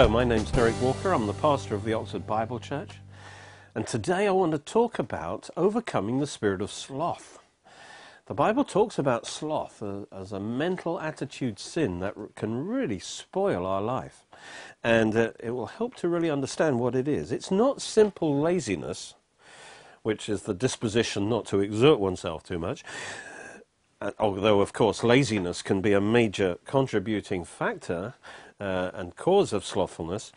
Hello, my name's Derek Walker. I'm the pastor of the Oxford Bible Church. And today I want to talk about overcoming the spirit of sloth. The Bible talks about sloth as a mental attitude sin that can really spoil our life. And uh, it will help to really understand what it is. It's not simple laziness, which is the disposition not to exert oneself too much. Uh, although, of course, laziness can be a major contributing factor uh, and cause of slothfulness.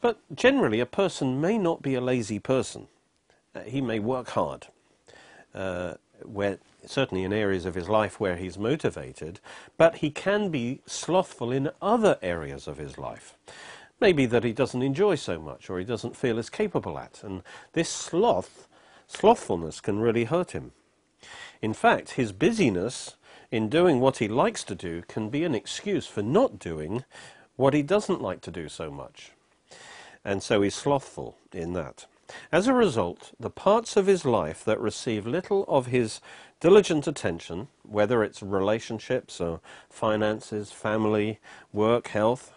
But generally, a person may not be a lazy person. Uh, he may work hard, uh, where, certainly in areas of his life where he's motivated, but he can be slothful in other areas of his life. Maybe that he doesn't enjoy so much or he doesn't feel as capable at. And this sloth, slothfulness can really hurt him. In fact, his busyness in doing what he likes to do can be an excuse for not doing what he doesn't like to do so much. And so he's slothful in that. As a result, the parts of his life that receive little of his diligent attention, whether it's relationships or finances, family, work, health,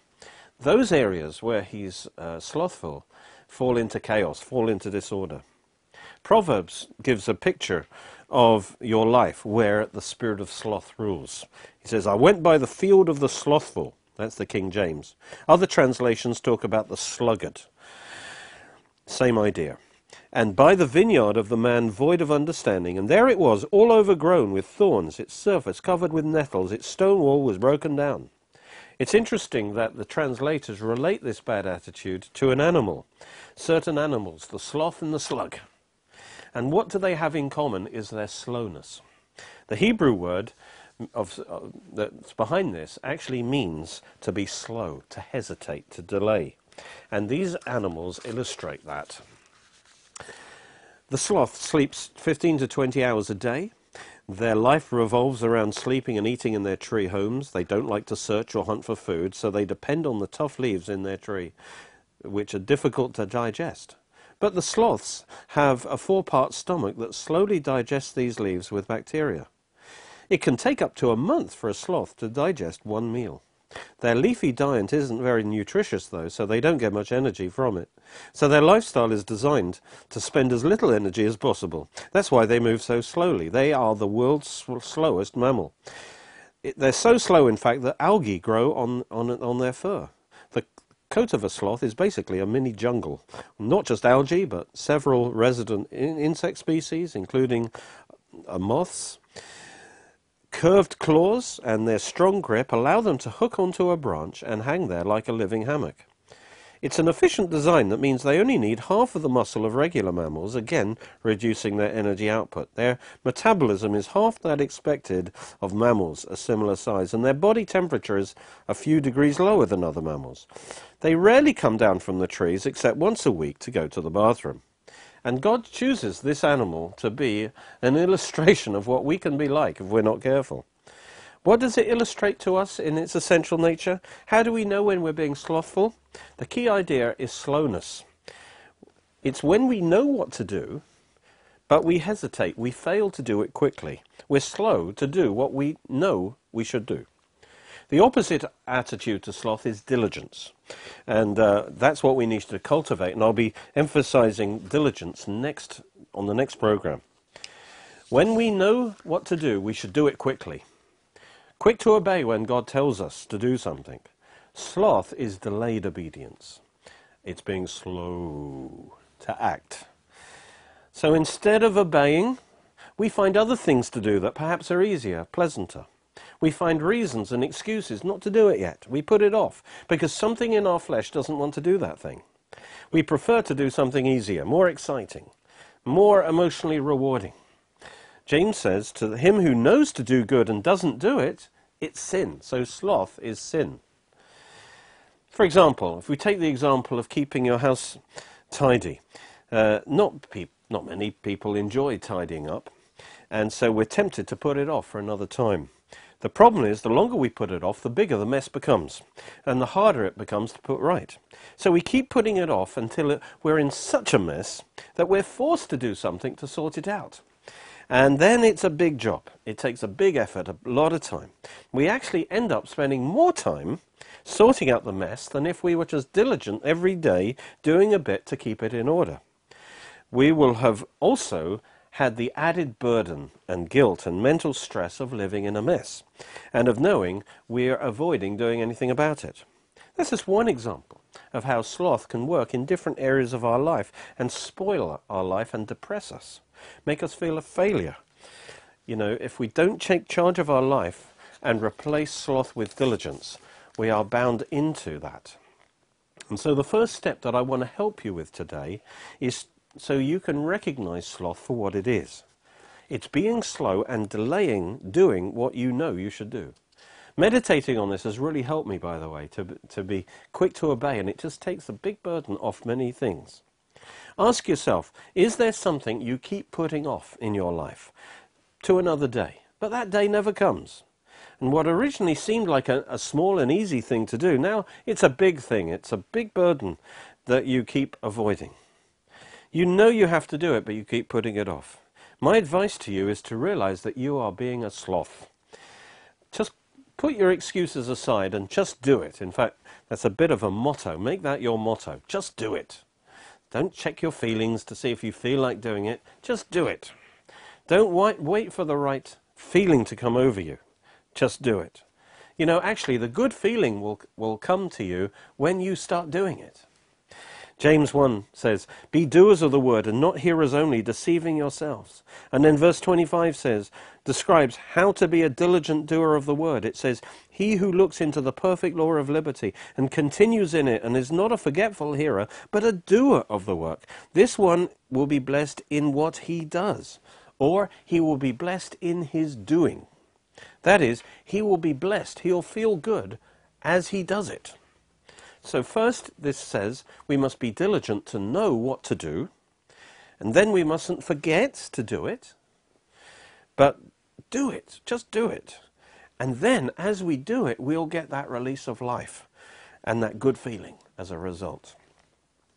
those areas where he's uh, slothful fall into chaos, fall into disorder. Proverbs gives a picture of your life where the spirit of sloth rules. He says, I went by the field of the slothful. That's the King James. Other translations talk about the sluggard. Same idea. And by the vineyard of the man void of understanding, and there it was, all overgrown with thorns, its surface covered with nettles, its stone wall was broken down. It's interesting that the translators relate this bad attitude to an animal. Certain animals, the sloth and the slug. And what do they have in common is their slowness. The Hebrew word of, uh, that's behind this actually means to be slow, to hesitate, to delay. And these animals illustrate that. The sloth sleeps 15 to 20 hours a day. Their life revolves around sleeping and eating in their tree homes. They don't like to search or hunt for food, so they depend on the tough leaves in their tree, which are difficult to digest. But the sloths have a four-part stomach that slowly digests these leaves with bacteria. It can take up to a month for a sloth to digest one meal. Their leafy diet isn't very nutritious, though, so they don't get much energy from it. So their lifestyle is designed to spend as little energy as possible. That's why they move so slowly. They are the world's slowest mammal. It, they're so slow, in fact, that algae grow on, on, on their fur coat of a sloth is basically a mini jungle. Not just algae, but several resident in insect species, including uh, moths. Curved claws and their strong grip allow them to hook onto a branch and hang there like a living hammock. It's an efficient design that means they only need half of the muscle of regular mammals, again reducing their energy output. Their metabolism is half that expected of mammals a similar size, and their body temperature is a few degrees lower than other mammals. They rarely come down from the trees except once a week to go to the bathroom. And God chooses this animal to be an illustration of what we can be like if we're not careful. What does it illustrate to us in its essential nature? How do we know when we're being slothful? The key idea is slowness. It's when we know what to do, but we hesitate, we fail to do it quickly. We're slow to do what we know we should do. The opposite attitude to sloth is diligence. And uh, that's what we need to cultivate. And I'll be emphasizing diligence next on the next program. When we know what to do, we should do it quickly. Quick to obey when God tells us to do something. Sloth is delayed obedience. It's being slow to act. So instead of obeying, we find other things to do that perhaps are easier, pleasanter. We find reasons and excuses not to do it yet. We put it off because something in our flesh doesn't want to do that thing. We prefer to do something easier, more exciting, more emotionally rewarding. James says, to him who knows to do good and doesn't do it, it's sin. So sloth is sin. For example, if we take the example of keeping your house tidy, uh, not, not many people enjoy tidying up, and so we're tempted to put it off for another time. The problem is, the longer we put it off, the bigger the mess becomes, and the harder it becomes to put right. So we keep putting it off until it, we're in such a mess that we're forced to do something to sort it out. And then it's a big job. It takes a big effort, a lot of time. We actually end up spending more time sorting out the mess than if we were just diligent every day doing a bit to keep it in order. We will have also had the added burden and guilt and mental stress of living in a mess and of knowing we are avoiding doing anything about it. This is one example of how sloth can work in different areas of our life and spoil our life and depress us, make us feel a failure. You know, if we don't take charge of our life and replace sloth with diligence, we are bound into that. And so the first step that I want to help you with today is so you can recognize sloth for what it is. It's being slow and delaying doing what you know you should do. Meditating on this has really helped me, by the way, to, to be quick to obey, and it just takes a big burden off many things. Ask yourself, is there something you keep putting off in your life to another day, but that day never comes? And what originally seemed like a, a small and easy thing to do, now it's a big thing. It's a big burden that you keep avoiding. You know you have to do it, but you keep putting it off. My advice to you is to realize that you are being a sloth. Just put your excuses aside and just do it. In fact, that's a bit of a motto. Make that your motto. Just do it. Don't check your feelings to see if you feel like doing it. Just do it. Don't wait for the right feeling to come over you. Just do it. You know, actually, the good feeling will, will come to you when you start doing it. James 1 says, Be doers of the word and not hearers only, deceiving yourselves. And then verse 25 says, describes how to be a diligent doer of the word. It says, He who looks into the perfect law of liberty and continues in it and is not a forgetful hearer, but a doer of the work, this one will be blessed in what he does, or he will be blessed in his doing. That is, he will be blessed, he'll feel good as he does it. So first, this says we must be diligent to know what to do, and then we mustn't forget to do it, but do it, just do it. And then, as we do it, we'll get that release of life and that good feeling as a result.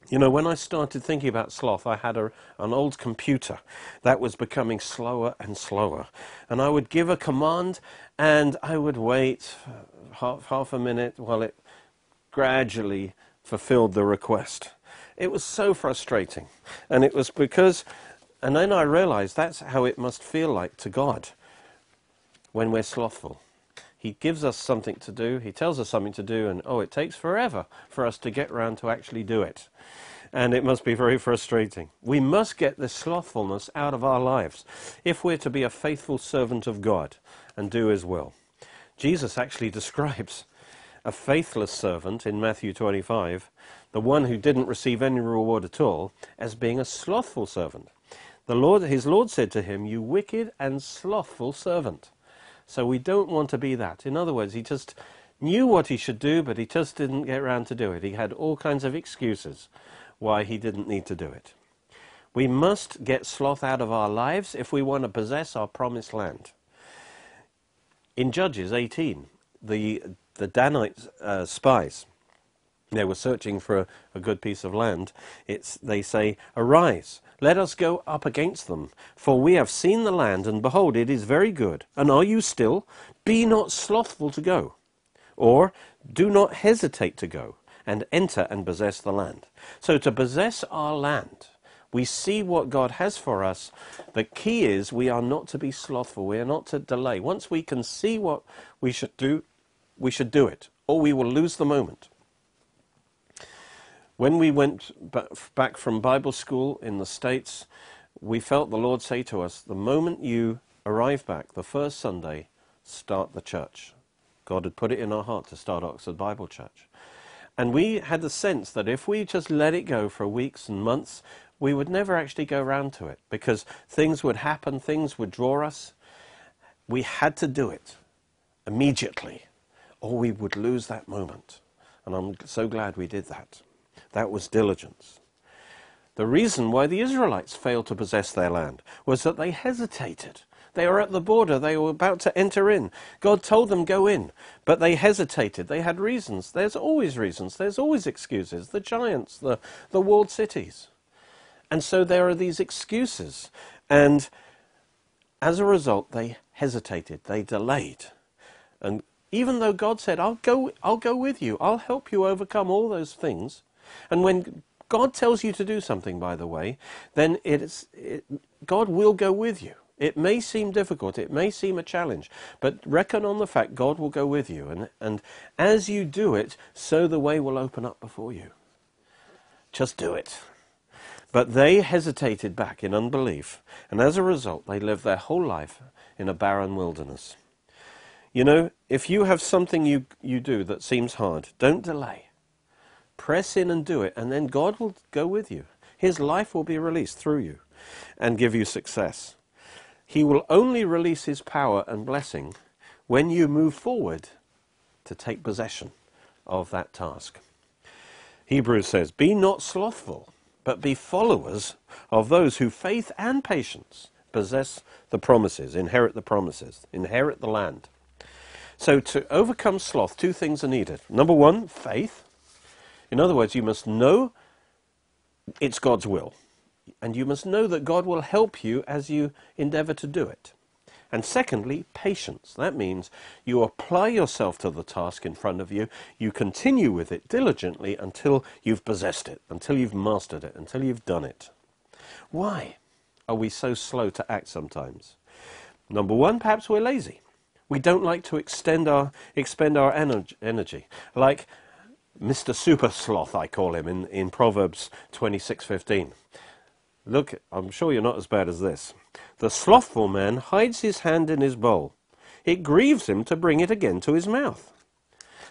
You know, when I started thinking about sloth, I had a, an old computer that was becoming slower and slower. And I would give a command and I would wait uh, half, half a minute while it gradually fulfilled the request. It was so frustrating. And it was because, and then I realized that's how it must feel like to God when we're slothful. He gives us something to do, He tells us something to do, and oh, it takes forever for us to get round to actually do it. And it must be very frustrating. We must get this slothfulness out of our lives if we're to be a faithful servant of God and do His will. Jesus actually describes a faithless servant in Matthew 25, the one who didn't receive any reward at all, as being a slothful servant. The Lord, his Lord said to him, You wicked and slothful servant. So we don't want to be that. In other words, he just knew what he should do, but he just didn't get around to do it. He had all kinds of excuses why he didn't need to do it. We must get sloth out of our lives if we want to possess our promised land. In Judges 18, the the Danite uh, spies, they were searching for a, a good piece of land. It's, they say, Arise, let us go up against them, for we have seen the land, and behold, it is very good. And are you still? Be not slothful to go, or do not hesitate to go, and enter and possess the land. So to possess our land, we see what God has for us. The key is we are not to be slothful. We are not to delay. Once we can see what we should do, we should do it, or we will lose the moment. When we went back from Bible school in the States, we felt the Lord say to us, the moment you arrive back, the first Sunday, start the church. God had put it in our heart to start Oxford Bible Church. And we had the sense that if we just let it go for weeks and months, we would never actually go round to it because things would happen, things would draw us. We had to do it immediately or we would lose that moment. And I'm so glad we did that. That was diligence. The reason why the Israelites failed to possess their land was that they hesitated. They were at the border, they were about to enter in. God told them, go in, but they hesitated. They had reasons. There's always reasons, there's always excuses. The giants, the, the walled cities. And so there are these excuses. And as a result, they hesitated, they delayed. And Even though God said, I'll go, I'll go with you, I'll help you overcome all those things. And when God tells you to do something, by the way, then it's, it, God will go with you. It may seem difficult, it may seem a challenge, but reckon on the fact God will go with you. And, and as you do it, so the way will open up before you. Just do it. But they hesitated back in unbelief, and as a result, they lived their whole life in a barren wilderness. You know, if you have something you, you do that seems hard, don't delay. Press in and do it, and then God will go with you. His life will be released through you and give you success. He will only release His power and blessing when you move forward to take possession of that task. Hebrews says, Be not slothful, but be followers of those who faith and patience possess the promises, inherit the promises, inherit the land. So to overcome sloth, two things are needed. Number one, faith. In other words, you must know it's God's will. And you must know that God will help you as you endeavor to do it. And secondly, patience. That means you apply yourself to the task in front of you, you continue with it diligently until you've possessed it, until you've mastered it, until you've done it. Why are we so slow to act sometimes? Number one, perhaps we're lazy. We don't like to extend our, expend our energy. Like Mr. Super Sloth, I call him, in, in Proverbs 26.15. Look, I'm sure you're not as bad as this. The slothful man hides his hand in his bowl. It grieves him to bring it again to his mouth.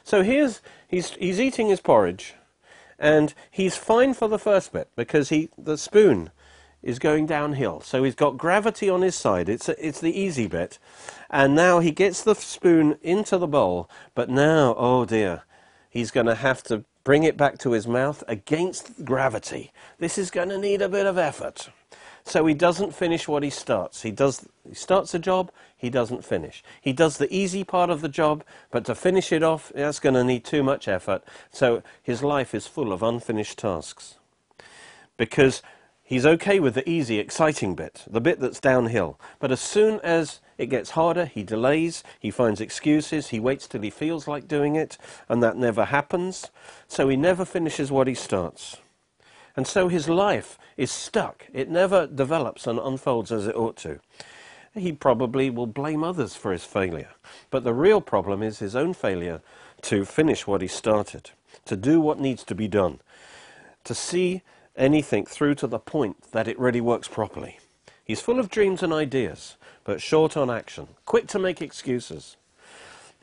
So here's, he's, he's eating his porridge, and he's fine for the first bit because he, the spoon is going downhill. So he's got gravity on his side. It's, it's the easy bit. And now he gets the spoon into the bowl, but now, oh dear, he's going to have to bring it back to his mouth against gravity. This is going to need a bit of effort. So he doesn't finish what he starts. He does he starts a job, he doesn't finish. He does the easy part of the job, but to finish it off, that's going to need too much effort. So his life is full of unfinished tasks. Because he's okay with the easy, exciting bit, the bit that's downhill. But as soon as it gets harder, he delays, he finds excuses, he waits till he feels like doing it, and that never happens. So he never finishes what he starts. And so his life is stuck. It never develops and unfolds as it ought to. He probably will blame others for his failure. But the real problem is his own failure to finish what he started, to do what needs to be done, to see anything through to the point that it really works properly. He's full of dreams and ideas, but short on action, quick to make excuses.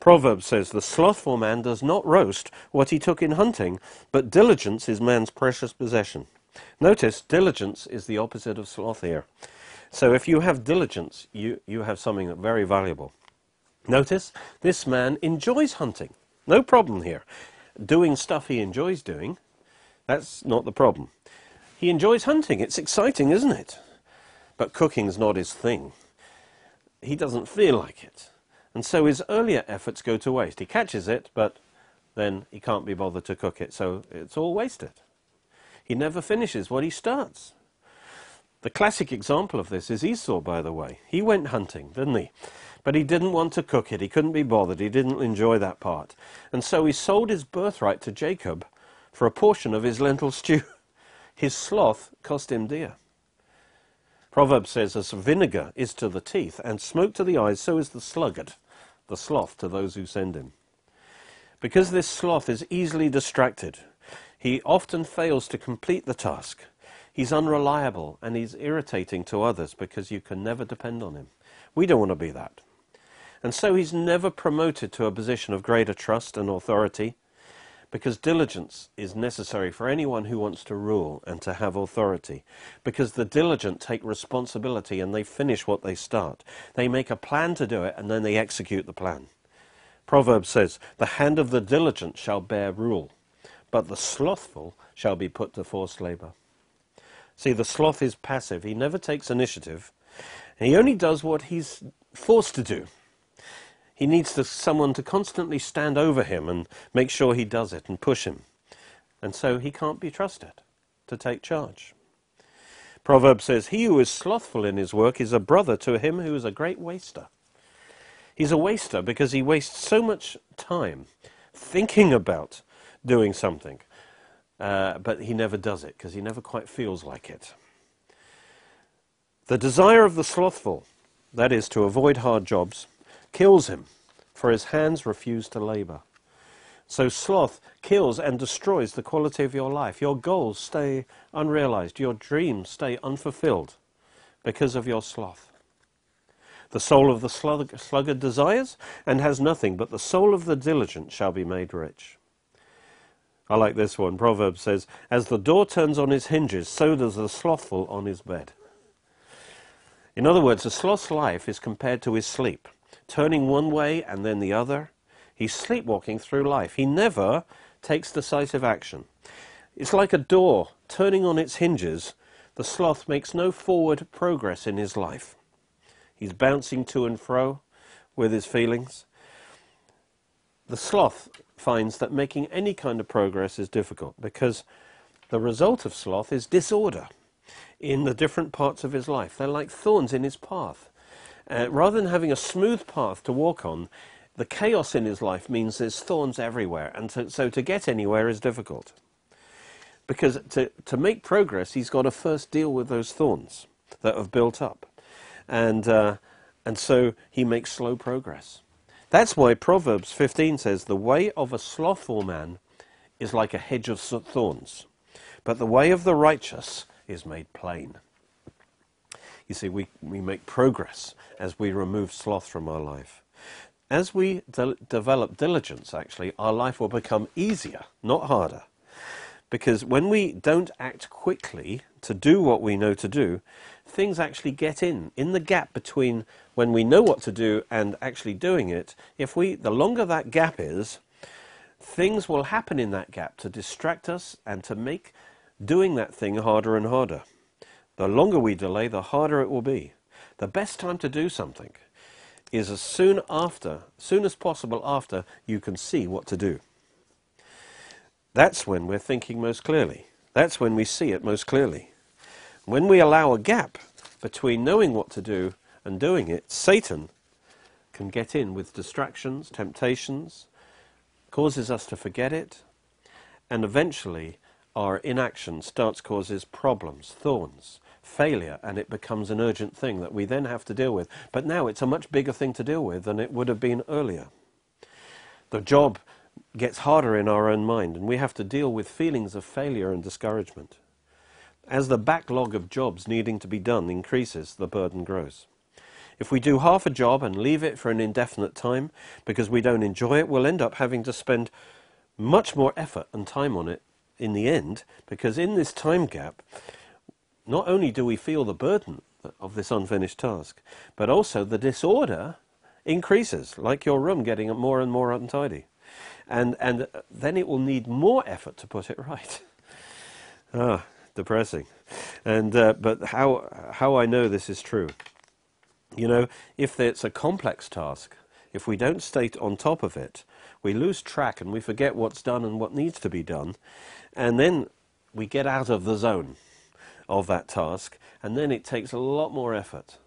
Proverbs says, The slothful man does not roast what he took in hunting, but diligence is man's precious possession. Notice, diligence is the opposite of sloth here. So if you have diligence, you, you have something very valuable. Notice, this man enjoys hunting. No problem here. Doing stuff he enjoys doing, that's not the problem. He enjoys hunting. It's exciting, isn't it? But cooking's not his thing he doesn't feel like it. And so his earlier efforts go to waste. He catches it, but then he can't be bothered to cook it, so it's all wasted. He never finishes what he starts. The classic example of this is Esau, by the way. He went hunting, didn't he? But he didn't want to cook it. He couldn't be bothered. He didn't enjoy that part. And so he sold his birthright to Jacob for a portion of his lentil stew. His sloth cost him dear. Proverbs says, As vinegar is to the teeth and smoke to the eyes, so is the sluggard, the sloth to those who send him. Because this sloth is easily distracted, he often fails to complete the task. He's unreliable and he's irritating to others because you can never depend on him. We don't want to be that. And so he's never promoted to a position of greater trust and authority because diligence is necessary for anyone who wants to rule and to have authority. Because the diligent take responsibility and they finish what they start. They make a plan to do it and then they execute the plan. Proverbs says, The hand of the diligent shall bear rule, but the slothful shall be put to forced labor. See, the sloth is passive. He never takes initiative. He only does what he's forced to do. He needs someone to constantly stand over him and make sure he does it and push him. And so he can't be trusted to take charge. Proverbs says, He who is slothful in his work is a brother to him who is a great waster. He's a waster because he wastes so much time thinking about doing something, uh, but he never does it because he never quite feels like it. The desire of the slothful, that is, to avoid hard jobs, kills him, for his hands refuse to labor. So sloth kills and destroys the quality of your life. Your goals stay unrealized, your dreams stay unfulfilled because of your sloth. The soul of the sluggard desires and has nothing, but the soul of the diligent shall be made rich. I like this one. Proverbs says, As the door turns on his hinges, so does the slothful on his bed. In other words, a sloth's life is compared to his sleep, turning one way and then the other. He's sleepwalking through life. He never takes decisive action. It's like a door turning on its hinges. The sloth makes no forward progress in his life. He's bouncing to and fro with his feelings. The sloth finds that making any kind of progress is difficult because the result of sloth is disorder in the different parts of his life. They're like thorns in his path. Uh, rather than having a smooth path to walk on, the chaos in his life means there's thorns everywhere, and to, so to get anywhere is difficult. Because to, to make progress, he's got to first deal with those thorns that have built up and, uh, and so he makes slow progress. That's why Proverbs 15 says, The way of a slothful man is like a hedge of thorns, but the way of the righteous is made plain. You see, we, we make progress as we remove sloth from our life. As we de- develop diligence, actually, our life will become easier, not harder. Because when we don't act quickly to do what we know to do, things actually get in. In the gap between when we know what to do and actually doing it, if we, the longer that gap is, things will happen in that gap to distract us and to make doing that thing harder and harder. The longer we delay, the harder it will be. The best time to do something is as soon after, soon as possible after you can see what to do. That's when we're thinking most clearly. That's when we see it most clearly. When we allow a gap between knowing what to do and doing it, Satan can get in with distractions, temptations, causes us to forget it, and eventually our inaction starts causes problems, thorns, failure, and it becomes an urgent thing that we then have to deal with. But now it's a much bigger thing to deal with than it would have been earlier. The job gets harder in our own mind, and we have to deal with feelings of failure and discouragement. As the backlog of jobs needing to be done increases, the burden grows. If we do half a job and leave it for an indefinite time because we don't enjoy it, we'll end up having to spend much more effort and time on it in the end because in this time gap, not only do we feel the burden of this unfinished task, but also the disorder increases, like your room getting more and more untidy. And, and then it will need more effort to put it right. ah, depressing. And uh, but how how I know this is true? You know, if it's a complex task, if we don't stay on top of it, we lose track and we forget what's done and what needs to be done, and then we get out of the zone of that task, and then it takes a lot more effort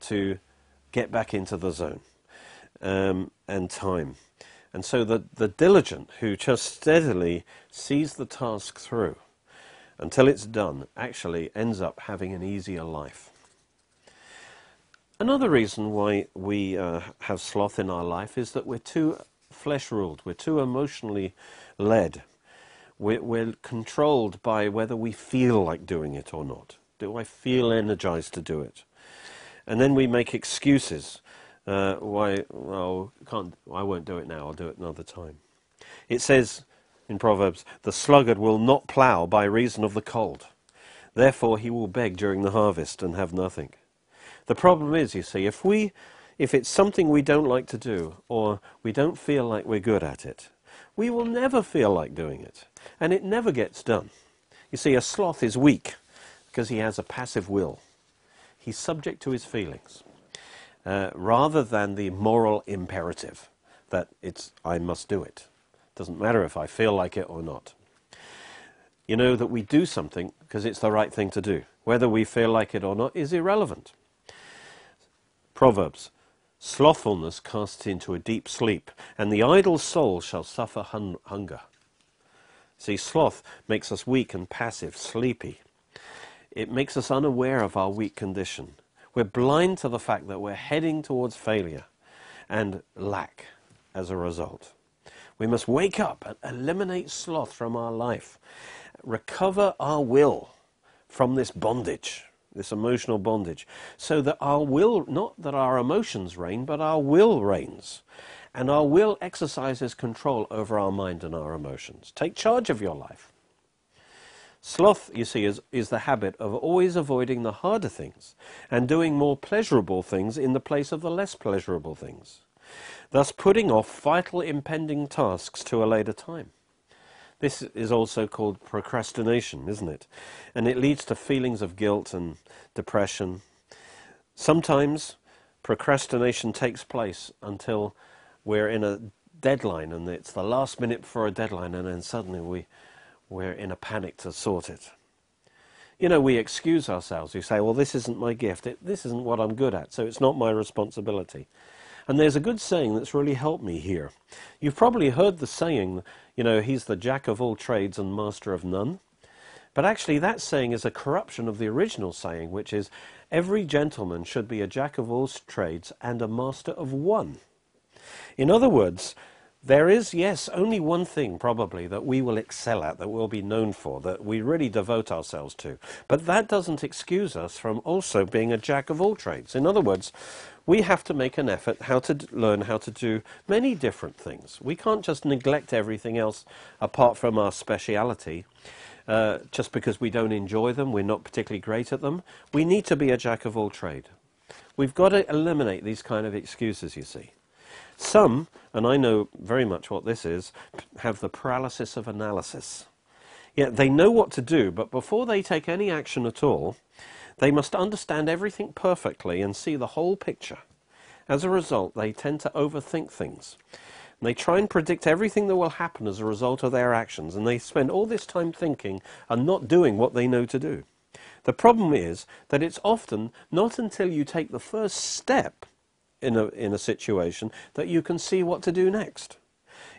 to get back into the zone um, and time. And so the, the diligent who just steadily sees the task through until it's done actually ends up having an easier life. Another reason why we uh, have sloth in our life is that we're too flesh ruled, we're too emotionally led. We're, we're, controlled by whether we feel like doing it or not. Do I feel energized to do it? And then we make excuses. Uh, why, well, can't, I won't do it now, I'll do it another time. It says in Proverbs, the sluggard will not plough by reason of the cold. Therefore he will beg during the harvest and have nothing. The problem is, you see, if we if it's something we don't like to do or we don't feel like we're good at it, we will never feel like doing it. And it never gets done. You see, a sloth is weak because he has a passive will. He's subject to his feelings uh, rather than the moral imperative that it's I must do it. Doesn't matter if I feel like it or not. You know that we do something because it's the right thing to do. Whether we feel like it or not is irrelevant. Proverbs Slothfulness casts into a deep sleep, and the idle soul shall suffer hun- hunger. See, sloth makes us weak and passive, sleepy. It makes us unaware of our weak condition. We're blind to the fact that we're heading towards failure and lack as a result. We must wake up and eliminate sloth from our life, recover our will from this bondage, this emotional bondage, so that our will, not that our emotions reign, but our will reigns. And our will exercises control over our mind and our emotions. Take charge of your life. Sloth, you see, is, is the habit of always avoiding the harder things and doing more pleasurable things in the place of the less pleasurable things, thus putting off vital impending tasks to a later time. This is also called procrastination, isn't it? And it leads to feelings of guilt and depression. Sometimes procrastination takes place until we're in a deadline and it's the last minute for a deadline and then suddenly we, we're in a panic to sort it. You know, we excuse ourselves. We say, well, this isn't my gift. It, this isn't what I'm good at, so it's not my responsibility. And there's a good saying that's really helped me here. You've probably heard the saying, you know, he's the jack of all trades and master of none. But actually, that saying is a corruption of the original saying, which is, every gentleman should be a jack of all trades and a master of one. In other words, there is, yes, only one thing probably that we will excel at, that we'll be known for, that we really devote ourselves to. But that doesn't excuse us from also being a jack of all trades. In other words, we have to make an effort how to learn how to do many different things. We can't just neglect everything else apart from our speciality. Uh, just because we don't enjoy them, we're not particularly great at them. We need to be a jack of all trade. We've got to eliminate these kind of excuses, you see. Some, and I know very much what this is, have the paralysis of analysis. Yet they know what to do, but before they take any action at all, they must understand everything perfectly and see the whole picture. As a result, they tend to overthink things. They try and predict everything that will happen as a result of their actions, and they spend all this time thinking and not doing what they know to do. The problem is that it's often not until you take the first step in a, in a situation that you can see what to do next.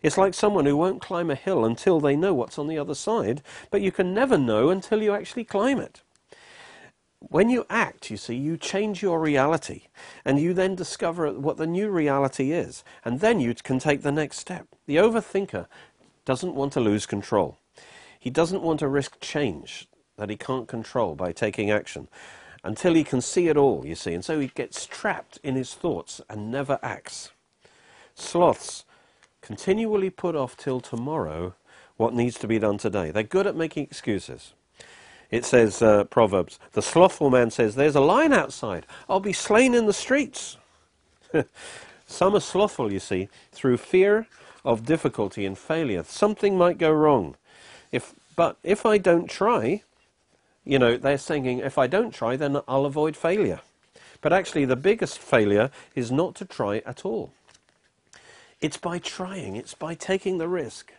It's like someone who won't climb a hill until they know what's on the other side, but you can never know until you actually climb it. When you act, you see, you change your reality, and you then discover what the new reality is, and then you can take the next step. The overthinker doesn't want to lose control. He doesn't want to risk change that he can't control by taking action until he can see it all, you see. And so he gets trapped in his thoughts and never acts. Sloths continually put off till tomorrow what needs to be done today. They're good at making excuses. It says, uh, Proverbs, the slothful man says, There's a lion outside. I'll be slain in the streets. Some are slothful, you see, through fear of difficulty and failure. Something might go wrong. If, but if I don't try, you know, they're saying, if I don't try, then I'll avoid failure. But actually, the biggest failure is not to try at all. It's by trying, it's by taking the risk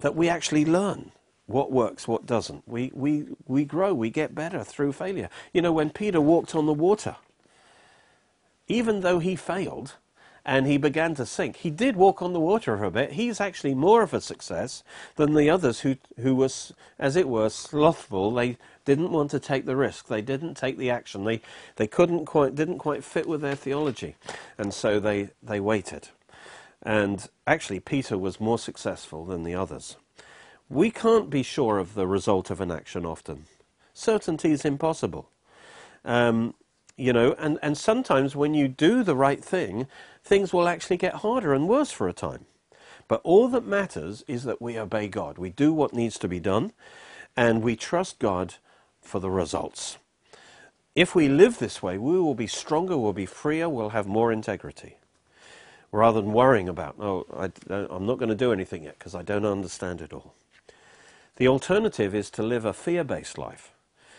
that we actually learn what works, what doesn't. We, we, we grow, we get better through failure. You know, when Peter walked on the water, even though he failed, and he began to sink. He did walk on the water for a bit. He's actually more of a success than the others who, who was, as it were, slothful. They didn't want to take the risk. They didn't take the action. They, they couldn't quite, didn't quite fit with their theology. And so they, they waited. And actually, Peter was more successful than the others. We can't be sure of the result of an action often. Certainty is impossible. Um, you know, and, and sometimes when you do the right thing, things will actually get harder and worse for a time. But all that matters is that we obey God. We do what needs to be done, and we trust God for the results. If we live this way, we will be stronger, we'll be freer, we'll have more integrity. Rather than worrying about, oh, I, uh, am not going to do anything yet because I don't understand it all. The alternative is to live a fear based life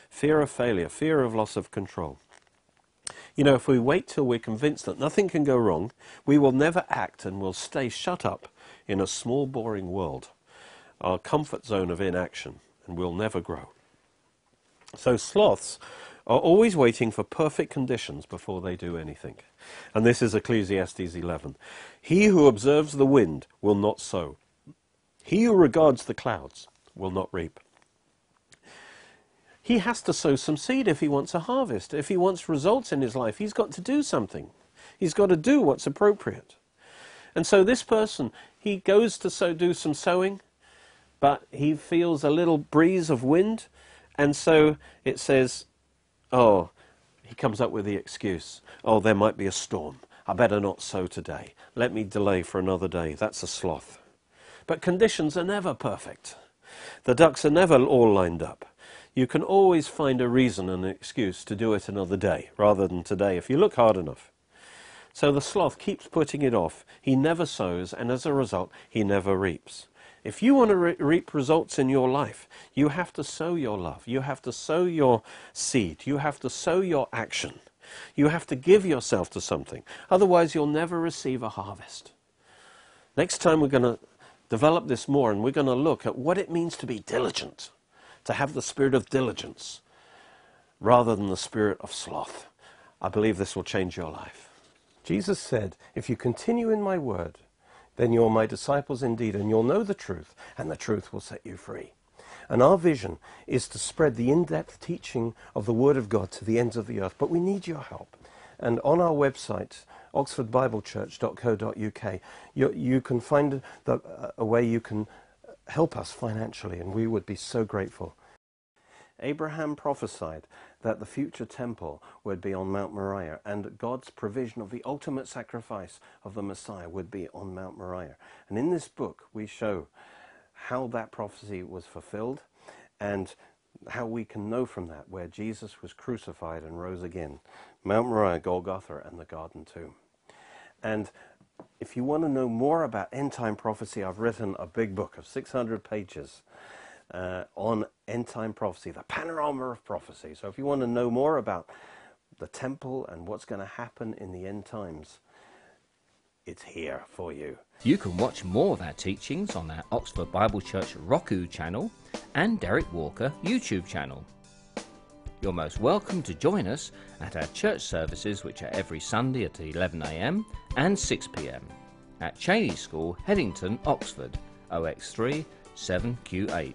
fear of failure, fear of loss of control. You know, if we wait till we're convinced that nothing can go wrong, we will never act and will stay shut up in a small, boring world, our comfort zone of inaction, and we'll never grow. So sloths are always waiting for perfect conditions before they do anything. And this is Ecclesiastes 11. He who observes the wind will not sow. He who regards the clouds will not reap. He has to sow some seed if he wants a harvest. If he wants results in his life, he's got to do something. He's got to do what's appropriate. And so this person, he goes to sow, do some sowing, but he feels a little breeze of wind, and so it says, oh, he comes up with the excuse, oh, there might be a storm. I better not sow today. Let me delay for another day. That's a sloth. But conditions are never perfect. The ducks are never all lined up you can always find a reason and an excuse to do it another day rather than today if you look hard enough. So the sloth keeps putting it off. He never sows, and as a result, he never reaps. If you want to re- reap results in your life, you have to sow your love. You have to sow your seed. You have to sow your action. You have to give yourself to something. Otherwise, you'll never receive a harvest. Next time, we're going to develop this more and we're going to look at what it means to be diligent to have the spirit of diligence rather than the spirit of sloth. I believe this will change your life. Jesus said, If you continue in my word, then you're my disciples indeed, and you'll know the truth, and the truth will set you free. And our vision is to spread the in depth teaching of the Word of God to the ends of the earth. But we need your help. And on our website, oxfordbiblechurch.co.uk, you, you can find the, uh, a way you can help us financially, and we would be so grateful. Abraham prophesied that the future temple would be on Mount Moriah, and God's provision of the ultimate sacrifice of the Messiah would be on Mount Moriah. And in this book, we show how that prophecy was fulfilled and how we can know from that where Jesus was crucified and rose again Mount Moriah, Golgotha, and the Garden Tomb. And if you want to know more about end time prophecy, I've written a big book of 600 pages uh, on end time prophecy, the panorama of prophecy. So if you want to know more about the temple and what's going to happen in the end times, it's here for you. You can watch more of our teachings on our Oxford Bible Church Roku channel and Derek Walker YouTube channel. You're most welcome to join us at our church services, which are every Sunday at 11am and 6pm at Cheney School, Headington, Oxford, OX3 7QH.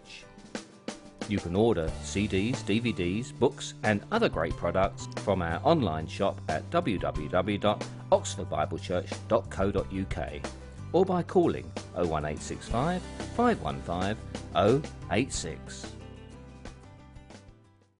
You can order CDs, DVDs, books, and other great products from our online shop at www.oxfordbiblechurch.co.uk or by calling 01865 515 086.